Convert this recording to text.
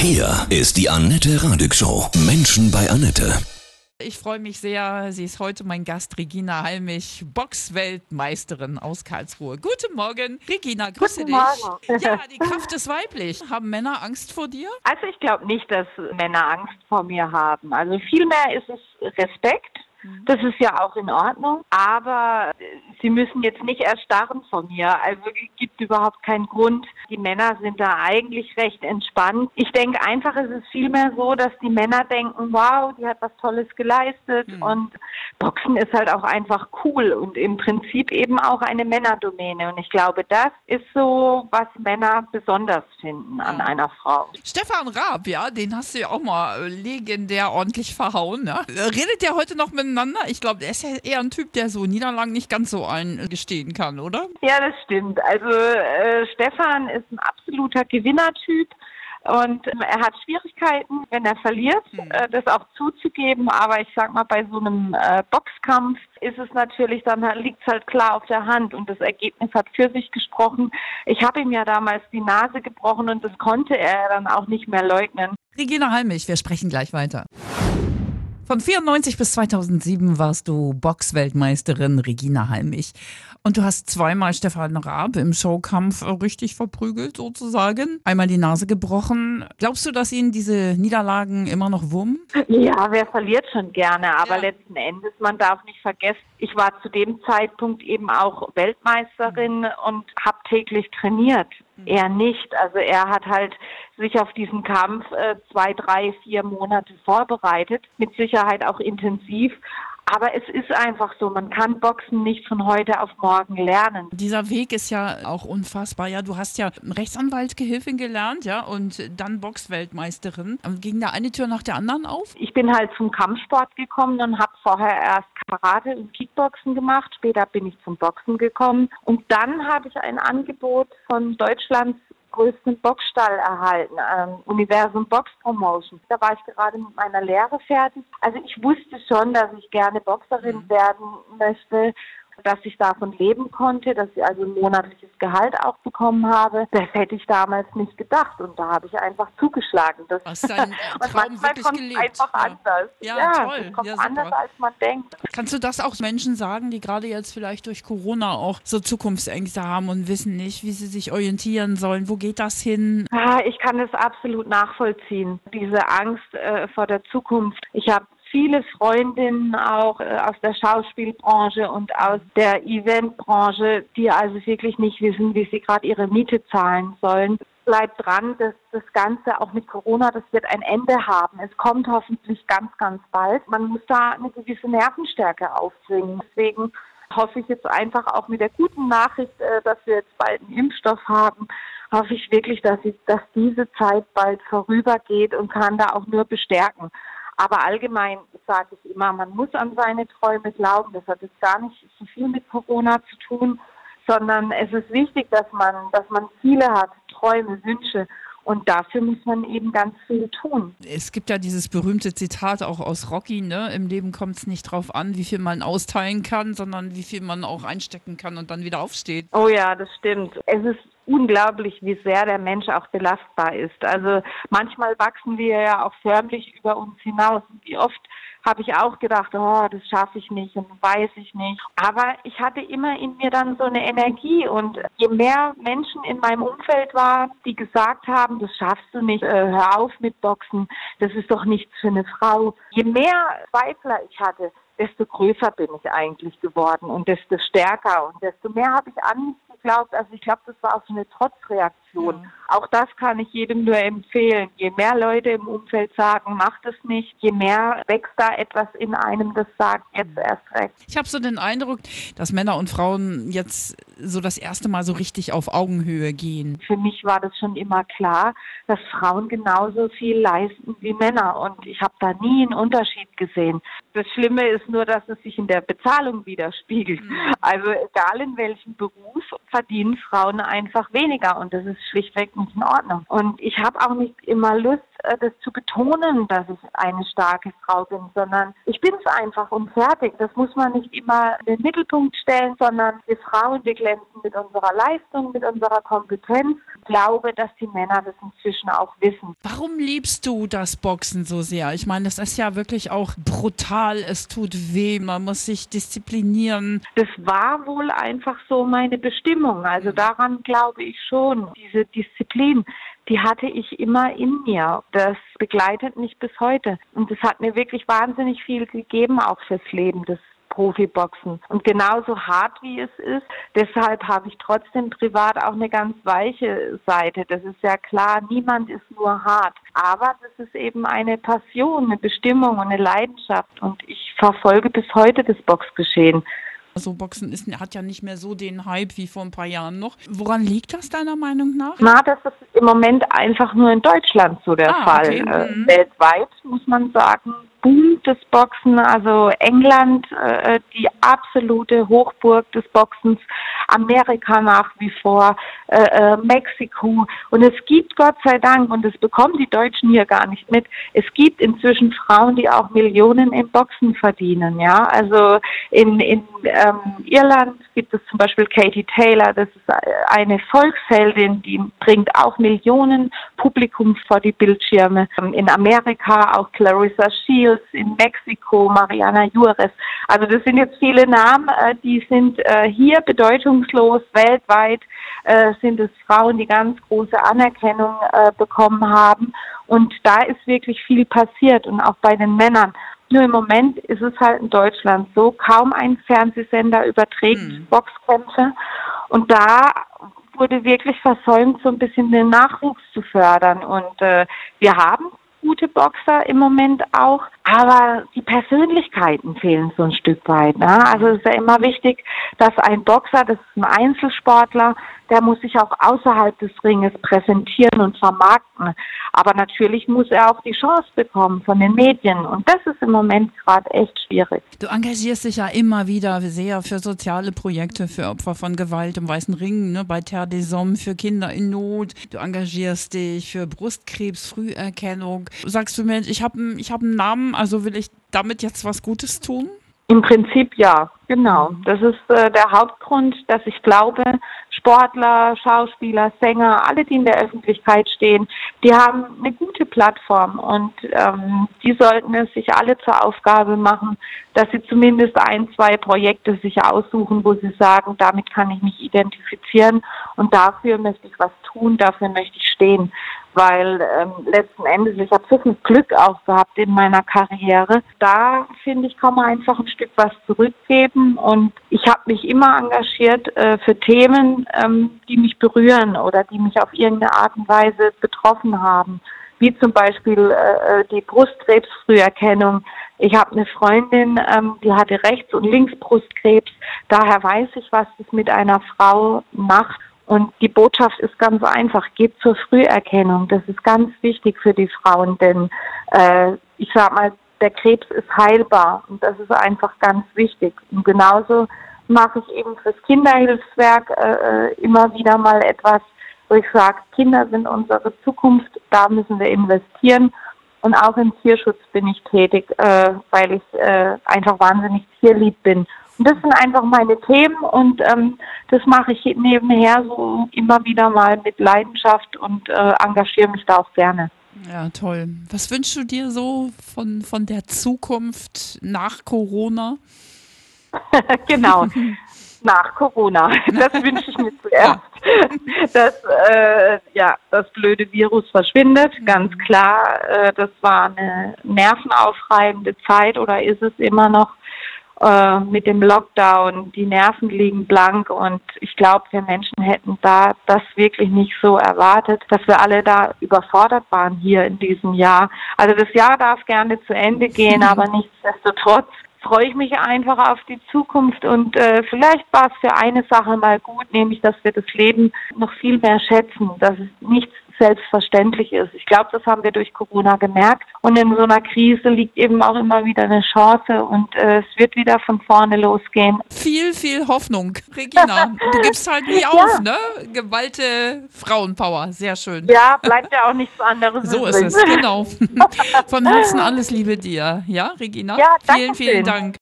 Hier ist die Annette Radig Show. Menschen bei Annette. Ich freue mich sehr. Sie ist heute mein Gast, Regina Halmich, Boxweltmeisterin aus Karlsruhe. Guten Morgen, Regina, grüße Guten dich. Morgen. Ja, die Kraft ist weiblich. Haben Männer Angst vor dir? Also ich glaube nicht, dass Männer Angst vor mir haben. Also vielmehr ist es Respekt. Das ist ja auch in Ordnung. Aber sie müssen jetzt nicht erstarren von mir. Also es gibt überhaupt keinen Grund. Die Männer sind da eigentlich recht entspannt. Ich denke einfach, es ist vielmehr so, dass die Männer denken, wow, die hat was Tolles geleistet. Und Boxen ist halt auch einfach cool und im Prinzip eben auch eine Männerdomäne. Und ich glaube, das ist so, was Männer besonders finden an einer Frau. Stefan Raab, ja, den hast du ja auch mal äh, legendär ordentlich verhauen. Ne? Redet der heute noch miteinander? Ich glaube, der ist ja eher ein Typ, der so Niederlagen nicht ganz so eingestehen kann, oder? Ja, das stimmt. Also äh, Stefan ist ein absoluter Gewinnertyp. Und ähm, er hat Schwierigkeiten, wenn er verliert, äh, das auch zuzugeben. Aber ich sag mal, bei so einem äh, Boxkampf ist es natürlich, dann liegt es halt klar auf der Hand. Und das Ergebnis hat für sich gesprochen. Ich habe ihm ja damals die Nase gebrochen und das konnte er dann auch nicht mehr leugnen. Regina Halmich, wir sprechen gleich weiter. Von 94 bis 2007 warst du Boxweltmeisterin Regina Halmich. Und du hast zweimal Stefan Raab im Showkampf richtig verprügelt, sozusagen. Einmal die Nase gebrochen. Glaubst du, dass ihn diese Niederlagen immer noch wummen? Ja, wer verliert schon gerne, aber Ja. letzten Endes, man darf nicht vergessen, ich war zu dem Zeitpunkt eben auch Weltmeisterin und habe täglich trainiert. Er nicht. Also er hat halt sich auf diesen Kampf äh, zwei, drei, vier Monate vorbereitet, mit Sicherheit auch intensiv. Aber es ist einfach so, man kann Boxen nicht von heute auf morgen lernen. Dieser Weg ist ja auch unfassbar. Ja, du hast ja Rechtsanwaltgehilfin gelernt, ja, und dann Boxweltmeisterin. Ging da eine Tür nach der anderen auf? Ich bin halt zum Kampfsport gekommen und habe vorher erst Karate und Kickboxen gemacht. Später bin ich zum Boxen gekommen. Und dann habe ich ein Angebot von Deutschlands größten Boxstall erhalten, ähm, Universum Box Promotion. Da war ich gerade mit meiner Lehre fertig. Also ich wusste schon, dass ich gerne Boxerin werden möchte dass ich davon leben konnte, dass ich also ein monatliches Gehalt auch bekommen habe. Das hätte ich damals nicht gedacht und da habe ich einfach zugeschlagen. Das Hast deinen und manchmal kommt gelebt. einfach Ja. anders. Ja, toll. Es kommt Ja, anders, als man denkt. Kannst du das auch Menschen sagen, die gerade jetzt vielleicht durch Corona auch so Zukunftsängste haben und wissen nicht, wie sie sich orientieren sollen? Wo geht das hin? Ah, Ich kann das absolut nachvollziehen, diese Angst äh, vor der Zukunft. Ich habe viele Freundinnen auch äh, aus der Schauspielbranche und aus der Eventbranche, die also wirklich nicht wissen, wie sie gerade ihre Miete zahlen sollen. Bleibt dran, dass das Ganze auch mit Corona, das wird ein Ende haben. Es kommt hoffentlich ganz, ganz bald. Man muss da eine gewisse Nervenstärke aufbringen. Deswegen hoffe ich jetzt einfach auch mit der guten Nachricht, äh, dass wir jetzt bald einen Impfstoff haben, hoffe ich wirklich, dass, ich, dass diese Zeit bald vorübergeht und kann da auch nur bestärken. Aber allgemein sage ich immer, man muss an seine Träume glauben. Das hat jetzt gar nicht so viel mit Corona zu tun, sondern es ist wichtig, dass man, dass man Ziele hat, Träume, Wünsche. Und dafür muss man eben ganz viel tun. Es gibt ja dieses berühmte Zitat auch aus Rocky, ne? Im Leben kommt es nicht drauf an, wie viel man austeilen kann, sondern wie viel man auch einstecken kann und dann wieder aufsteht. Oh ja, das stimmt. Es ist unglaublich, wie sehr der Mensch auch belastbar ist. Also manchmal wachsen wir ja auch förmlich über uns hinaus. Wie oft habe ich auch gedacht, oh, das schaffe ich nicht und weiß ich nicht. Aber ich hatte immer in mir dann so eine Energie und je mehr Menschen in meinem Umfeld waren, die gesagt haben, das schaffst du nicht, äh, hör auf mit Boxen, das ist doch nichts für eine Frau. Je mehr Zweifler ich hatte, desto größer bin ich eigentlich geworden und desto stärker und desto mehr habe ich an mich geglaubt. Also ich glaube, das war auch so eine Trotzreaktion. Auch das kann ich jedem nur empfehlen. Je mehr Leute im Umfeld sagen, mach das nicht, je mehr wächst da etwas in einem, das sagt, jetzt erst recht. Ich habe so den Eindruck, dass Männer und Frauen jetzt so das erste Mal so richtig auf Augenhöhe gehen. Für mich war das schon immer klar, dass Frauen genauso viel leisten wie Männer und ich habe da nie einen Unterschied gesehen. Das Schlimme ist nur, dass es sich in der Bezahlung widerspiegelt. Also egal in welchem Beruf verdienen Frauen einfach weniger und das ist schlichtweg nicht in Ordnung. Und ich habe auch nicht immer Lust, äh, das zu betonen, dass ich eine starke Frau bin, sondern ich bin es einfach und fertig. Das muss man nicht immer in den Mittelpunkt stellen, sondern wir Frauen, wir glänzen mit unserer Leistung, mit unserer Kompetenz. Ich glaube, dass die Männer das inzwischen auch wissen. Warum liebst du das Boxen so sehr? Ich meine, es ist ja wirklich auch brutal, es tut weh, man muss sich disziplinieren. Das war wohl einfach so meine Bestimmung. Also daran glaube ich schon, diese Disziplin die hatte ich immer in mir. Das begleitet mich bis heute. Und es hat mir wirklich wahnsinnig viel gegeben, auch fürs Leben des Profiboxen. Und genauso hart wie es ist, deshalb habe ich trotzdem privat auch eine ganz weiche Seite. Das ist ja klar, niemand ist nur hart. Aber das ist eben eine Passion, eine Bestimmung und eine Leidenschaft. Und ich verfolge bis heute das Boxgeschehen. Also Boxen ist, hat ja nicht mehr so den Hype wie vor ein paar Jahren noch. Woran liegt das deiner Meinung nach? Na, das ist im Moment einfach nur in Deutschland so der ah, Fall. Okay. Äh, mhm. Weltweit muss man sagen, boomt das Boxen. Also England, äh, die absolute Hochburg des Boxens, Amerika nach wie vor, äh, äh, Mexiko. Und es gibt Gott sei Dank, und das bekommen die Deutschen hier gar nicht mit, es gibt inzwischen Frauen, die auch Millionen im Boxen verdienen. Ja, also in, in ähm, Irland gibt es zum Beispiel Katie Taylor, das ist eine Volksheldin, die bringt auch Millionen Publikum vor die Bildschirme. In Amerika auch Clarissa Shields, in Mexiko Mariana Juarez. Also das sind jetzt viele Namen, äh, die sind äh, hier bedeutungslos. Weltweit äh, sind es Frauen, die ganz große Anerkennung bekommen haben. Und da ist wirklich viel passiert und auch bei den Männern. Nur im Moment ist es halt in Deutschland so, kaum ein Fernsehsender überträgt mhm. Boxkämpfe. Und da wurde wirklich versäumt, so ein bisschen den Nachwuchs zu fördern. Und äh, wir haben gute Boxer im Moment auch, aber die Persönlichkeiten fehlen so ein Stück weit. Ne? Also es ist ja immer wichtig, dass ein Boxer, das ist ein Einzelsportler, der muss sich auch außerhalb des Ringes präsentieren und vermarkten. Aber natürlich muss er auch die Chance bekommen von den Medien. Und das ist im Moment gerade echt schwierig. Du engagierst dich ja immer wieder sehr für soziale Projekte, für Opfer von Gewalt im Weißen Ring, ne, bei Terre des Hommes, für Kinder in Not. Du engagierst dich für Brustkrebsfrüherkennung. Sagst du mir, ich habe ich hab einen Namen, also will ich damit jetzt was Gutes tun? Im Prinzip ja, genau. Das ist äh, der Hauptgrund, dass ich glaube, Sportler, Schauspieler, Sänger, alle, die in der Öffentlichkeit stehen, die haben eine gute Plattform und ähm, die sollten es sich alle zur Aufgabe machen, dass sie zumindest ein, zwei Projekte sich aussuchen, wo sie sagen, damit kann ich mich identifizieren und dafür möchte ich was tun, dafür möchte ich stehen weil ähm, letzten Endes, ich habe so viel Glück auch gehabt in meiner Karriere. Da finde ich, kann man einfach ein Stück was zurückgeben und ich habe mich immer engagiert äh, für Themen, ähm, die mich berühren oder die mich auf irgendeine Art und Weise betroffen haben, wie zum Beispiel äh, äh die Brustkrebsfrüherkennung. Ich habe eine Freundin, ähm, die hatte Rechts- und Linksbrustkrebs. Daher weiß ich, was es mit einer Frau macht. Und die Botschaft ist ganz einfach, geht zur Früherkennung. Das ist ganz wichtig für die Frauen, denn äh, ich sag mal, der Krebs ist heilbar und das ist einfach ganz wichtig. Und genauso mache ich eben fürs Kinderhilfswerk äh, äh immer wieder mal etwas, wo ich sage, Kinder sind unsere Zukunft, da müssen wir investieren. Und auch im Tierschutz bin ich tätig, äh, weil ich äh, einfach wahnsinnig tierlieb bin das sind einfach meine Themen und ähm, das mache ich nebenher so immer wieder mal mit Leidenschaft und äh, engagiere mich da auch gerne. Ja, toll. Was wünschst du dir so von, von der Zukunft nach Corona? genau, nach Corona. Das wünsche ich mir zuerst. Dass äh, ja, das blöde Virus verschwindet, ganz mhm. klar. Äh, das war eine nervenaufreibende Zeit oder ist es immer noch äh, mit dem Lockdown, die Nerven liegen blank und ich glaube, wir Menschen hätten da das wirklich nicht so erwartet, dass wir alle da überfordert waren hier in diesem Jahr. Also das Jahr darf gerne zu Ende gehen, aber nichtsdestotrotz freue ich mich einfach auf die Zukunft und äh, vielleicht war es für eine Sache mal gut, nämlich dass wir das Leben noch viel mehr schätzen, dass es nichts selbstverständlich ist. Ich glaube, das haben wir durch Corona gemerkt. Und in so einer Krise liegt eben auch immer wieder eine Chance und äh, es wird wieder von vorne losgehen. Viel, viel Hoffnung. Regina, du gibst halt nie auf, ne? Gewalte Frauenpower. Sehr schön. Ja, bleibt ja auch nichts anderes. so ist es, genau. Von Herzen alles Liebe dir. Ja, Regina? Ja, danke vielen, vielen. Dank.